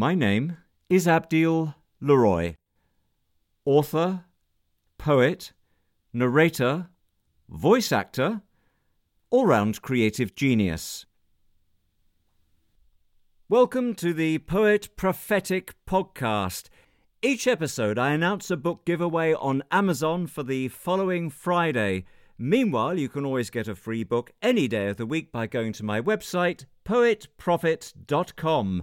My name is Abdiel Leroy, author, poet, narrator, voice actor, all round creative genius. Welcome to the Poet Prophetic Podcast. Each episode, I announce a book giveaway on Amazon for the following Friday. Meanwhile, you can always get a free book any day of the week by going to my website, poetprophet.com,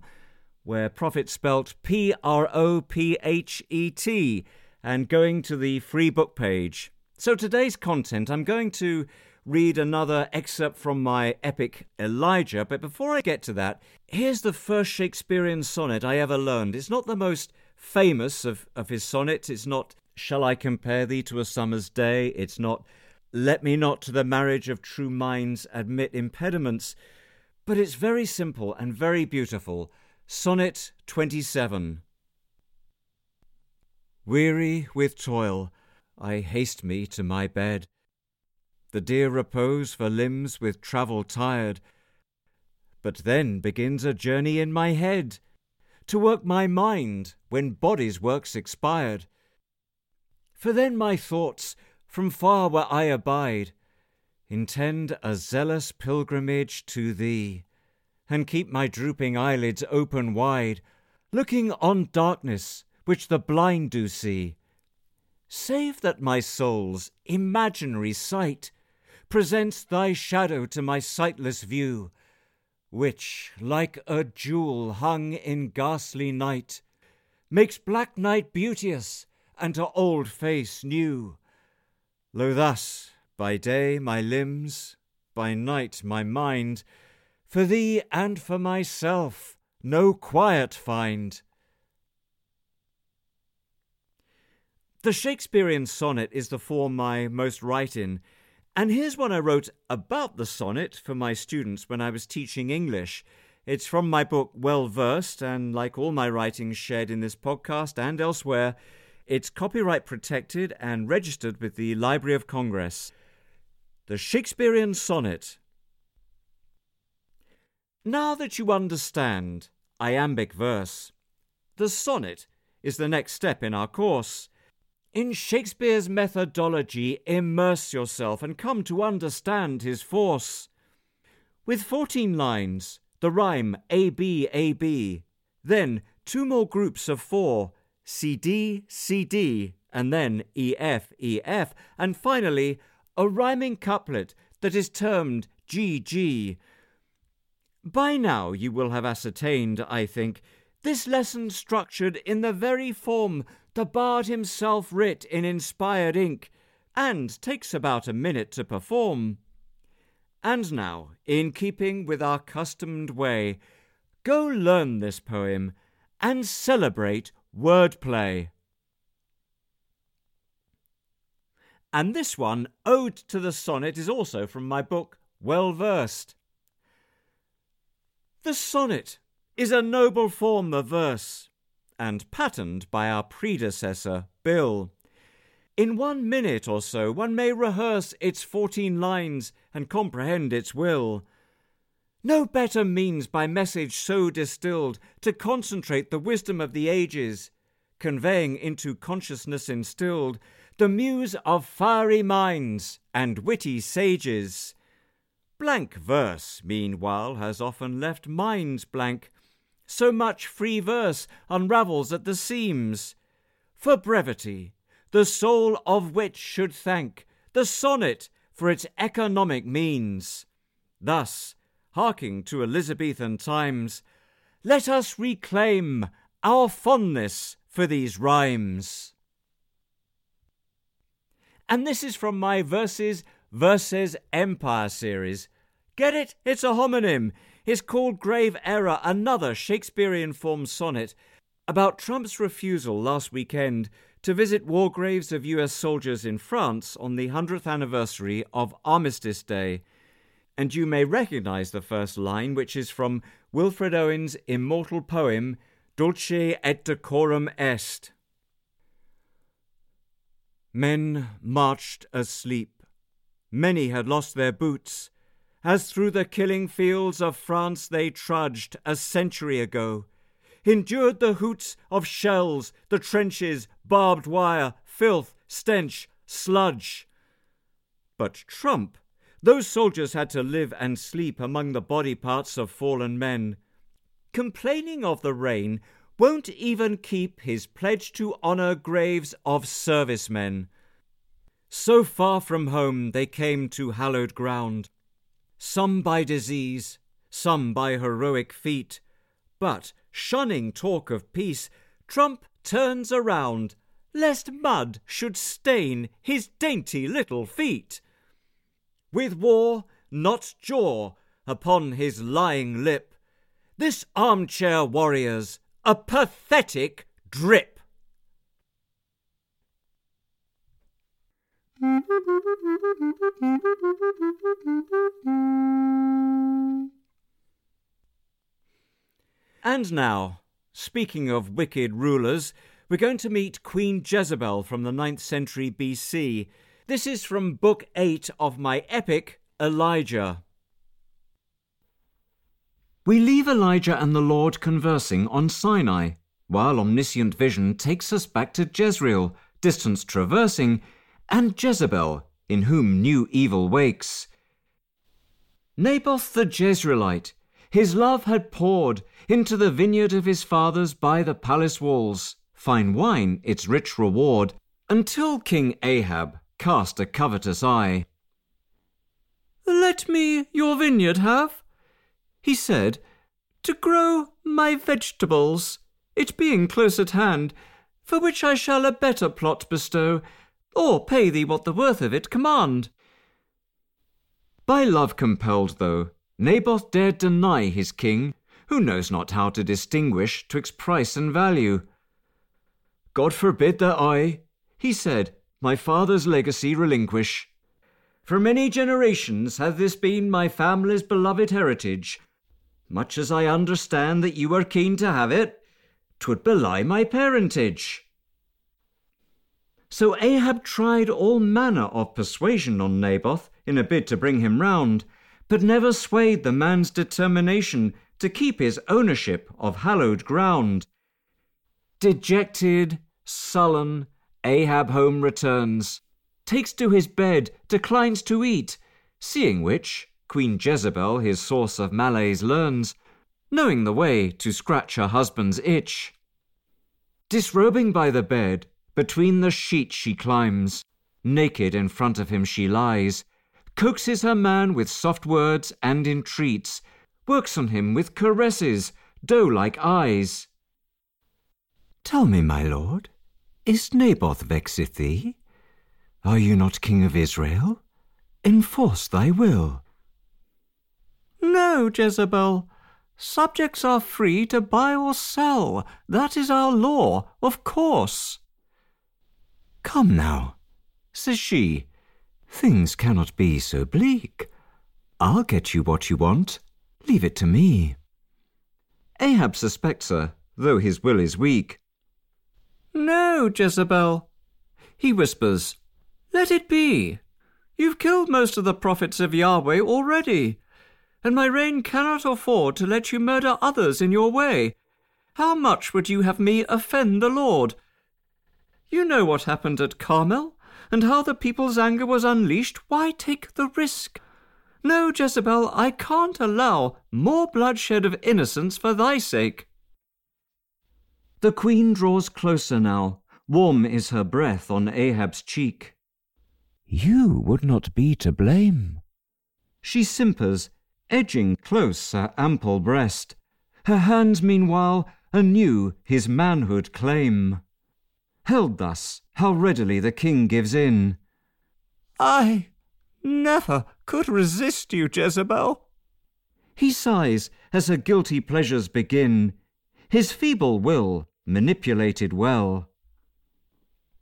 where prophet spelt P R O P H E T, and going to the free book page. So today's content, I'm going to read another excerpt from my epic Elijah, but before I get to that, here's the first Shakespearean sonnet I ever learned. It's not the most famous of, of his sonnets, it's not Shall I compare thee to a summer's day? It's not Let me not to the marriage of true minds admit impediments, but it's very simple and very beautiful. Sonnet 27. Weary with toil, I haste me to my bed. The dear repose for limbs with travel tired. But then begins a journey in my head, to work my mind when body's work's expired. For then my thoughts, from far where I abide, intend a zealous pilgrimage to thee, and keep my drooping eyelids open wide, looking on darkness which the blind do see save that my soul's imaginary sight presents thy shadow to my sightless view, which, like a jewel hung in ghastly night, makes black night beauteous and to old face new. Lo thus, by day my limbs, by night my mind, for thee and for myself no quiet find. The Shakespearean sonnet is the form I most write in, and here's one I wrote about the sonnet for my students when I was teaching English. It's from my book Well Versed, and like all my writings shared in this podcast and elsewhere, it's copyright protected and registered with the Library of Congress. The Shakespearean Sonnet. Now that you understand iambic verse, the sonnet is the next step in our course. In Shakespeare's methodology, immerse yourself and come to understand his force. With 14 lines, the rhyme AB, AB, then two more groups of four, CD, CD, and then EF, EF, and finally a rhyming couplet that is termed GG. By now you will have ascertained, I think, this lesson structured in the very form the bard himself writ in inspired ink, and takes about a minute to perform. And now, in keeping with our customed way, go learn this poem and celebrate wordplay. And this one, Ode to the Sonnet, is also from my book Well Versed. The sonnet is a noble form of verse and patterned by our predecessor, Bill. In one minute or so, one may rehearse its fourteen lines and comprehend its will. No better means by message so distilled to concentrate the wisdom of the ages, conveying into consciousness instilled the muse of fiery minds and witty sages. Blank verse, meanwhile, has often left minds blank, so much free verse unravels at the seams. For brevity, the soul of which should thank the sonnet for its economic means. Thus, harking to Elizabethan times, let us reclaim our fondness for these rhymes. And this is from my Verses Verses Empire series. Get it? It's a homonym. It's called Grave Error, another Shakespearean form sonnet about Trump's refusal last weekend to visit war graves of US soldiers in France on the 100th anniversary of Armistice Day. And you may recognize the first line, which is from Wilfred Owen's immortal poem, Dulce et decorum est. Men marched asleep. Many had lost their boots as through the killing fields of France they trudged a century ago, endured the hoots of shells, the trenches, barbed wire, filth, stench, sludge. But Trump, those soldiers had to live and sleep among the body parts of fallen men. Complaining of the rain won't even keep his pledge to honour graves of servicemen. So far from home they came to hallowed ground, some by disease, some by heroic feat, but, shunning talk of peace, Trump turns around, lest mud should stain his dainty little feet. With war, not jaw, upon his lying lip, this armchair warrior's a pathetic drip. And now, speaking of wicked rulers, we're going to meet Queen Jezebel from the 9th century BC. This is from Book 8 of my epic, Elijah. We leave Elijah and the Lord conversing on Sinai, while omniscient vision takes us back to Jezreel, distance traversing, and Jezebel, in whom new evil wakes. Naboth the Jezreelite, his love had poured into the vineyard of his fathers by the palace walls, fine wine its rich reward, until King Ahab cast a covetous eye. Let me your vineyard have, he said, to grow my vegetables, it being close at hand, for which I shall a better plot bestow, or pay thee what the worth of it command. By love compelled, though, Naboth dared deny his king who knows not how to distinguish twixt price and value. God forbid that I, he said, my father's legacy relinquish. For many generations hath this been my family's beloved heritage. Much as I understand that you are keen to have it, twould belie my parentage. So Ahab tried all manner of persuasion on Naboth in a bid to bring him round, but never swayed the man's determination to keep his ownership of hallowed ground. Dejected, sullen, Ahab home returns, takes to his bed, declines to eat, seeing which Queen Jezebel his source of malaise learns, knowing the way to scratch her husband's itch. Disrobing by the bed, between the sheets she climbs, naked in front of him she lies, coaxes her man with soft words and entreats, works on him with caresses, doe like eyes. Tell me, my lord, is Naboth vexeth thee? Are you not king of Israel? Enforce thy will. No, Jezebel. Subjects are free to buy or sell. That is our law, of course. Come now, says she, things cannot be so bleak. I'll get you what you want. Leave it to me. Ahab suspects her, though his will is weak. No, Jezebel. He whispers, Let it be. You've killed most of the prophets of Yahweh already, and my reign cannot afford to let you murder others in your way. How much would you have me offend the Lord? You know what happened at Carmel, and how the people's anger was unleashed. Why take the risk? No, Jezebel, I can't allow more bloodshed of innocence for thy sake. The queen draws closer now. Warm is her breath on Ahab's cheek. You would not be to blame. She simpers, edging close her ample breast. Her hands, meanwhile, anew his manhood claim. Held thus, how readily the king gives in. I never could resist you, Jezebel. He sighs as her guilty pleasures begin, his feeble will manipulated well.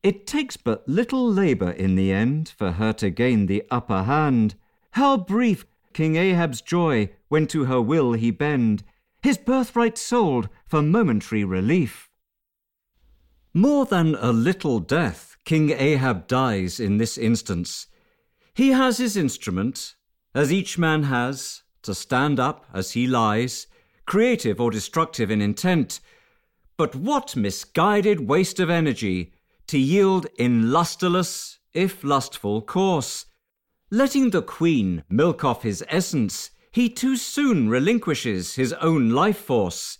It takes but little labour in the end for her to gain the upper hand. How brief King Ahab's joy when to her will he bend, his birthright sold for momentary relief. More than a little death, King Ahab dies in this instance. He has his instrument, as each man has, to stand up as he lies, creative or destructive in intent, But what misguided waste of energy to yield in lustreless, if lustful, course! Letting the queen milk off his essence, he too soon relinquishes his own life force.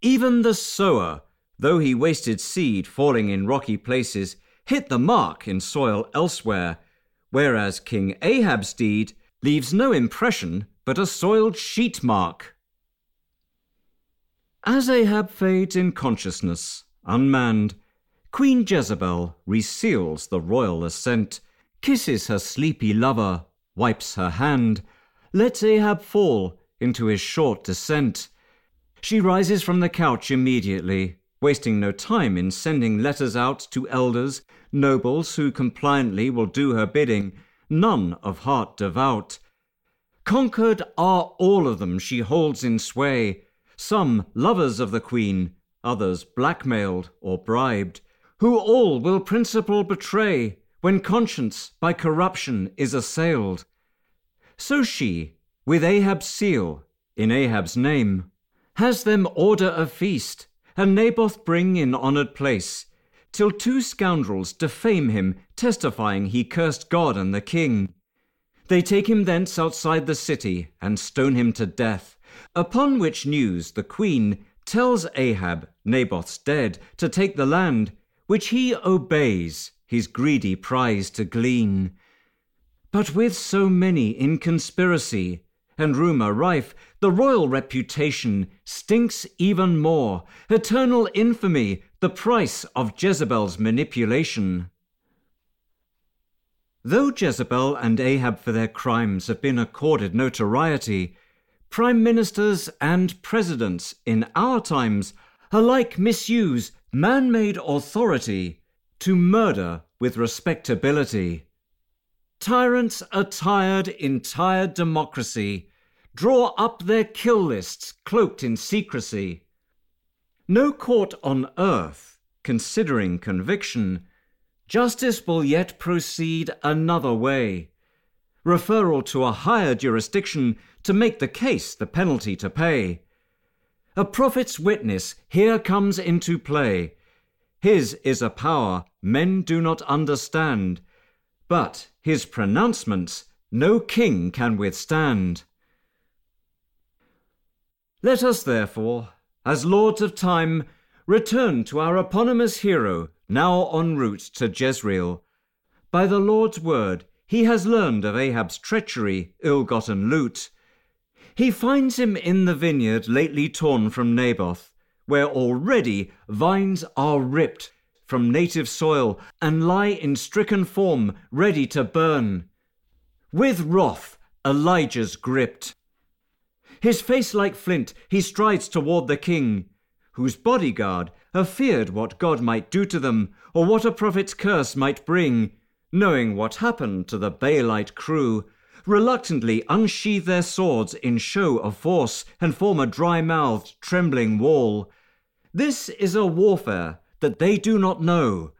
Even the sower, though he wasted seed falling in rocky places, hit the mark in soil elsewhere, whereas King Ahab's deed leaves no impression but a soiled sheet mark. As Ahab fades in consciousness, unmanned, Queen Jezebel reseals the royal ascent, kisses her sleepy lover, wipes her hand, lets Ahab fall into his short descent. She rises from the couch immediately, wasting no time in sending letters out to elders, nobles who compliantly will do her bidding, none of heart devout. Conquered are all of them she holds in sway, some lovers of the queen, others blackmailed or bribed, who all will principle betray when conscience by corruption is assailed. So she, with Ahab's seal, in Ahab's name, has them order a feast, and Naboth bring in honoured place, till two scoundrels defame him, testifying he cursed God and the king. They take him thence outside the city, and stone him to death. Upon which news the queen tells Ahab Naboth's dead to take the land, which he obeys, his greedy prize to glean. But with so many in conspiracy, and rumour rife, the royal reputation stinks even more, eternal infamy, the price of Jezebel's manipulation. Though Jezebel and Ahab for their crimes have been accorded notoriety, prime ministers and presidents in our times alike misuse man made authority to murder with respectability. Tyrants attired in tired democracy draw up their kill lists cloaked in secrecy. No court on earth, considering conviction, justice will yet proceed another way. Referral to a higher jurisdiction to make the case the penalty to pay. A prophet's witness here comes into play. His is a power men do not understand, but his pronouncements no king can withstand. Let us therefore, as lords of time, return to our eponymous hero, now en route to Jezreel. By the Lord's word, he has learned of Ahab's treachery, ill gotten loot. He finds him in the vineyard lately torn from Naboth, where already vines are ripped from native soil and lie in stricken form, ready to burn. With wrath, Elijah's gripped. His face like flint, he strides toward the king, whose bodyguard have feared what God might do to them, or what a prophet's curse might bring, knowing what happened to the Baalite crew, reluctantly unsheathe their swords in show of force, and form a dry-mouthed, trembling wall. This is a warfare that they do not know,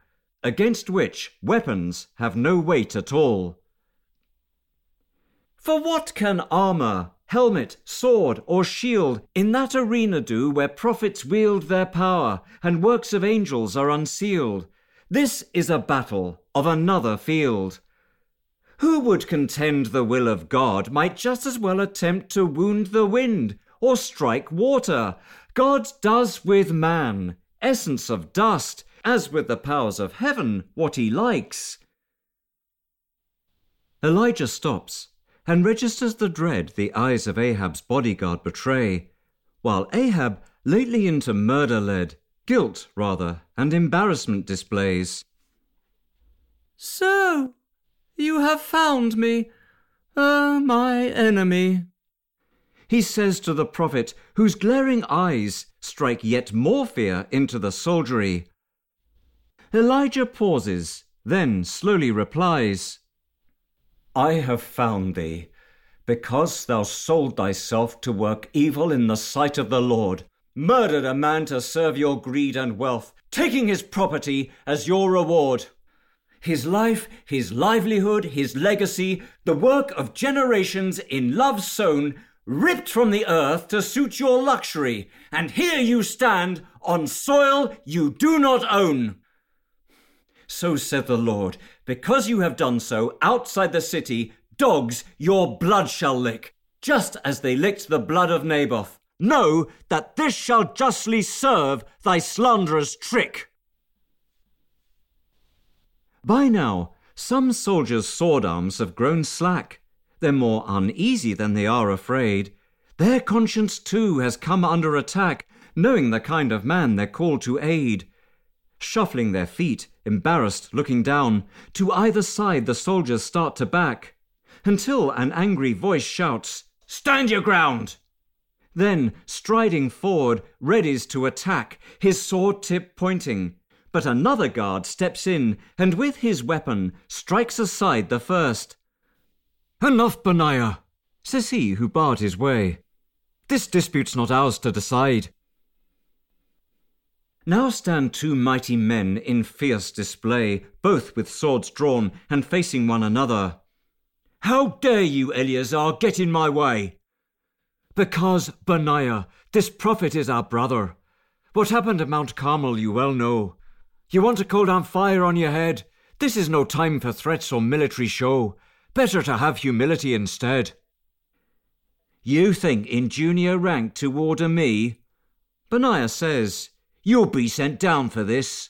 against which weapons have no weight at all. For what can armour, helmet, sword, or shield in that arena do where prophets wield their power and works of angels are unsealed. This is a battle of another field. Who would contend the will of God might just as well attempt to wound the wind or strike water. God does with man, essence of dust, as with the powers of heaven, what he likes. Elijah stops and registers the dread the eyes of Ahab's bodyguard betray, while Ahab, lately into murder led, guilt rather, and embarrassment displays. So, you have found me, uh, my enemy. He says to the prophet, whose glaring eyes strike yet more fear into the soldiery. Elijah pauses, then slowly replies. I have found thee, because thou sold thyself to work evil in the sight of the Lord, murdered a man to serve your greed and wealth, taking his property as your reward. His life, his livelihood, his legacy, the work of generations in love sown, ripped from the earth to suit your luxury, and here you stand on soil you do not own. So said the Lord, because you have done so outside the city, dogs your blood shall lick, just as they licked the blood of Naboth. Know that this shall justly serve thy slanderous trick. By now, some soldiers' sword arms have grown slack. They're more uneasy than they are afraid. Their conscience, too, has come under attack, knowing the kind of man they're called to aid. Shuffling their feet, embarrassed, looking down, to either side the soldiers start to back, until an angry voice shouts, Stand your ground! Then, striding forward, readies to attack, his sword tip pointing. But another guard steps in, and with his weapon strikes aside the first. Enough, Benaiah, says he who barred his way. This dispute's not ours to decide. Now stand two mighty men in fierce display, both with swords drawn and facing one another. How dare you, Eleazar, get in my way? Because, Benaiah, this prophet is our brother. What happened at Mount Carmel you well know. You want to call down fire on your head? This is no time for threats or military show. Better to have humility instead. You think in junior rank to order me? Benaiah says, You'll be sent down for this.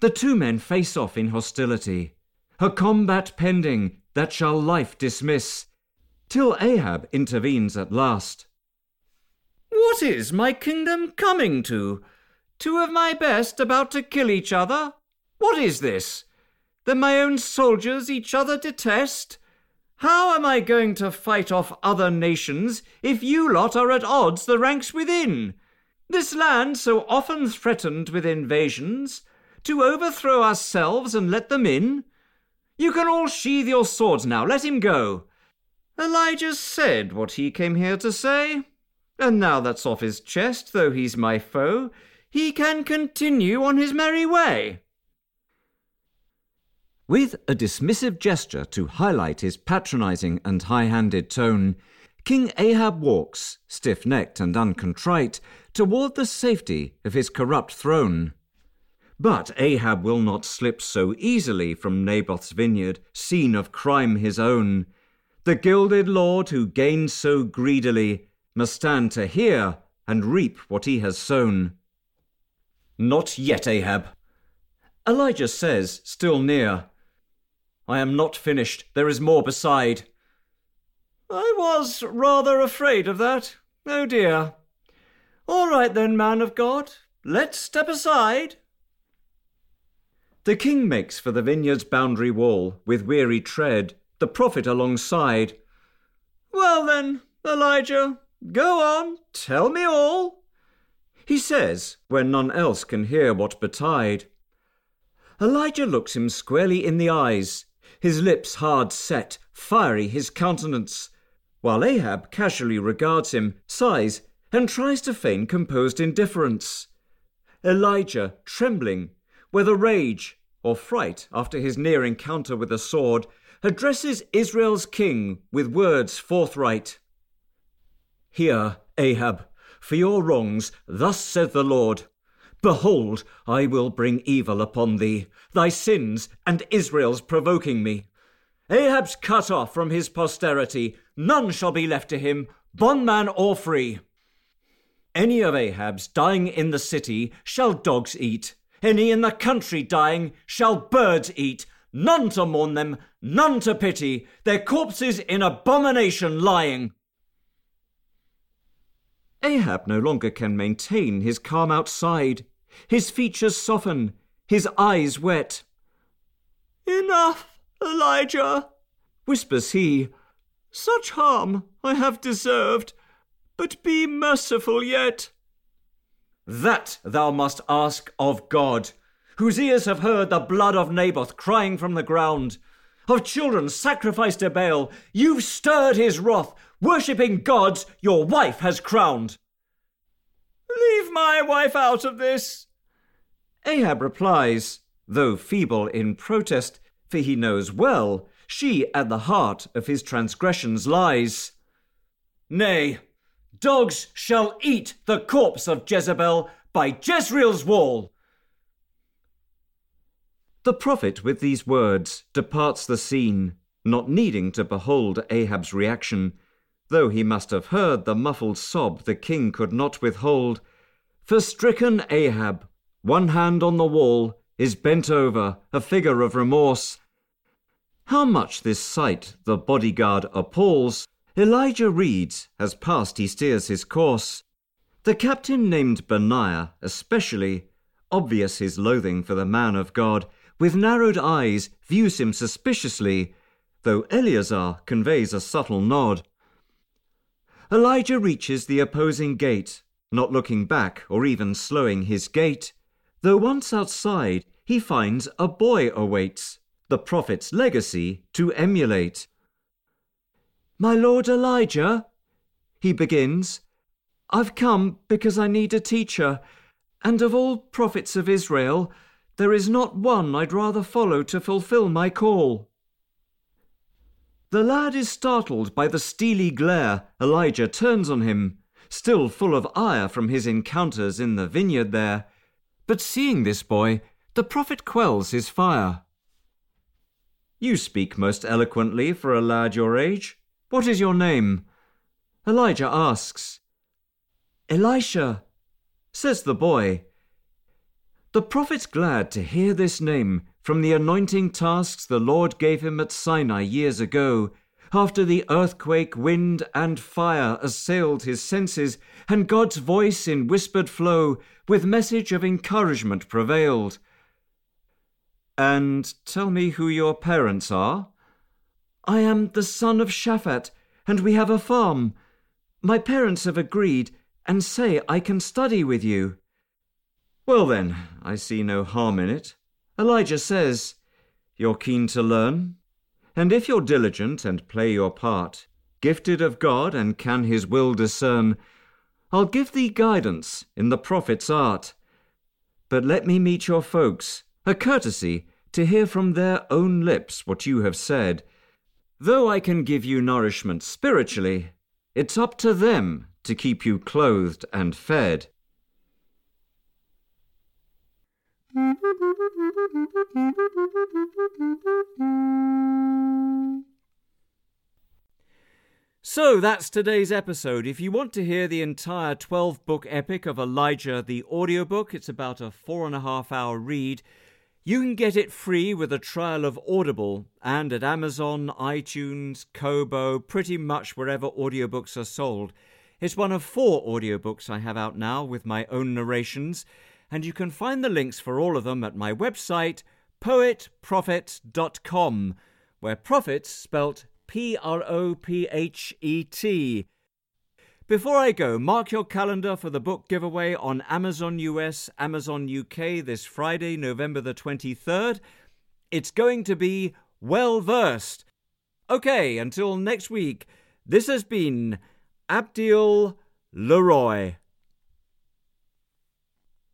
The two men face off in hostility, a combat pending that shall life dismiss, till Ahab intervenes at last. What is my kingdom coming to? Two of my best about to kill each other? What is this? That my own soldiers each other detest? How am I going to fight off other nations if you lot are at odds the ranks within? This land so often threatened with invasions, to overthrow ourselves and let them in? You can all sheathe your swords now, let him go. Elijah said what he came here to say, and now that's off his chest, though he's my foe, he can continue on his merry way. With a dismissive gesture to highlight his patronizing and high handed tone, King Ahab walks, stiff necked and uncontrite, toward the safety of his corrupt throne. But Ahab will not slip so easily from Naboth's vineyard, scene of crime his own. The gilded lord who gains so greedily must stand to hear and reap what he has sown. Not yet, Ahab. Elijah says, still near, I am not finished. There is more beside. I was rather afraid of that. Oh dear. All right then, man of God. Let's step aside. The king makes for the vineyard's boundary wall with weary tread, the prophet alongside. Well then, Elijah, go on, tell me all he says, when none else can hear what betide. Elijah looks him squarely in the eyes, his lips hard set, fiery his countenance, while Ahab casually regards him, sighs, and tries to feign composed indifference. Elijah, trembling, whether rage or fright after his near encounter with the sword, addresses Israel's king with words forthright. Hear, Ahab, for your wrongs, thus saith the Lord Behold, I will bring evil upon thee, thy sins and Israel's provoking me. Ahab's cut off from his posterity, none shall be left to him, bondman or free. Any of Ahab's dying in the city shall dogs eat, any in the country dying shall birds eat, none to mourn them, none to pity, their corpses in abomination lying. Ahab no longer can maintain his calm outside. His features soften, his eyes wet. Enough, Elijah, whispers he. Such harm I have deserved, but be merciful yet. That thou must ask of God, whose ears have heard the blood of Naboth crying from the ground. Of children sacrificed to Baal, you've stirred his wrath worshipping gods your wife has crowned. Leave my wife out of this. Ahab replies, though feeble in protest, for he knows well she at the heart of his transgressions lies. Nay, dogs shall eat the corpse of Jezebel by Jezreel's wall. The prophet, with these words, departs the scene, not needing to behold Ahab's reaction, though he must have heard the muffled sob the king could not withhold. For stricken Ahab, one hand on the wall, is bent over, a figure of remorse. How much this sight the bodyguard appalls, Elijah reads as past he steers his course. The captain named Benaiah, especially, obvious his loathing for the man of God, with narrowed eyes views him suspiciously, though Eleazar conveys a subtle nod. Elijah reaches the opposing gate, not looking back or even slowing his gait. Though once outside, he finds a boy awaits, the prophet's legacy to emulate. My lord Elijah, he begins, I've come because I need a teacher, and of all prophets of Israel, there is not one I'd rather follow to fulfill my call. The lad is startled by the steely glare Elijah turns on him, still full of ire from his encounters in the vineyard there. But seeing this boy, the prophet quells his fire. You speak most eloquently for a lad your age. What is your name? Elijah asks. Elisha, says the boy. The prophet's glad to hear this name from the anointing tasks the Lord gave him at Sinai years ago, after the earthquake, wind, and fire assailed his senses, and God's voice in whispered flow with message of encouragement prevailed. And tell me who your parents are? I am the son of Shaphat, and we have a farm. My parents have agreed and say I can study with you. Well, then, I see no harm in it. Elijah says, You're keen to learn, and if you're diligent and play your part, gifted of God and can his will discern, I'll give thee guidance in the prophet's art. But let me meet your folks, a courtesy to hear from their own lips what you have said. Though I can give you nourishment spiritually, it's up to them to keep you clothed and fed. So that's today's episode. If you want to hear the entire 12 book epic of Elijah, the audiobook, it's about a four and a half hour read. You can get it free with a trial of Audible and at Amazon, iTunes, Kobo, pretty much wherever audiobooks are sold. It's one of four audiobooks I have out now with my own narrations and you can find the links for all of them at my website, poetprophet.com, where prophet spelt P R O P H E T. Before I go, mark your calendar for the book giveaway on Amazon US, Amazon UK this Friday, November the 23rd. It's going to be well versed. Okay, until next week, this has been Abdiel Leroy.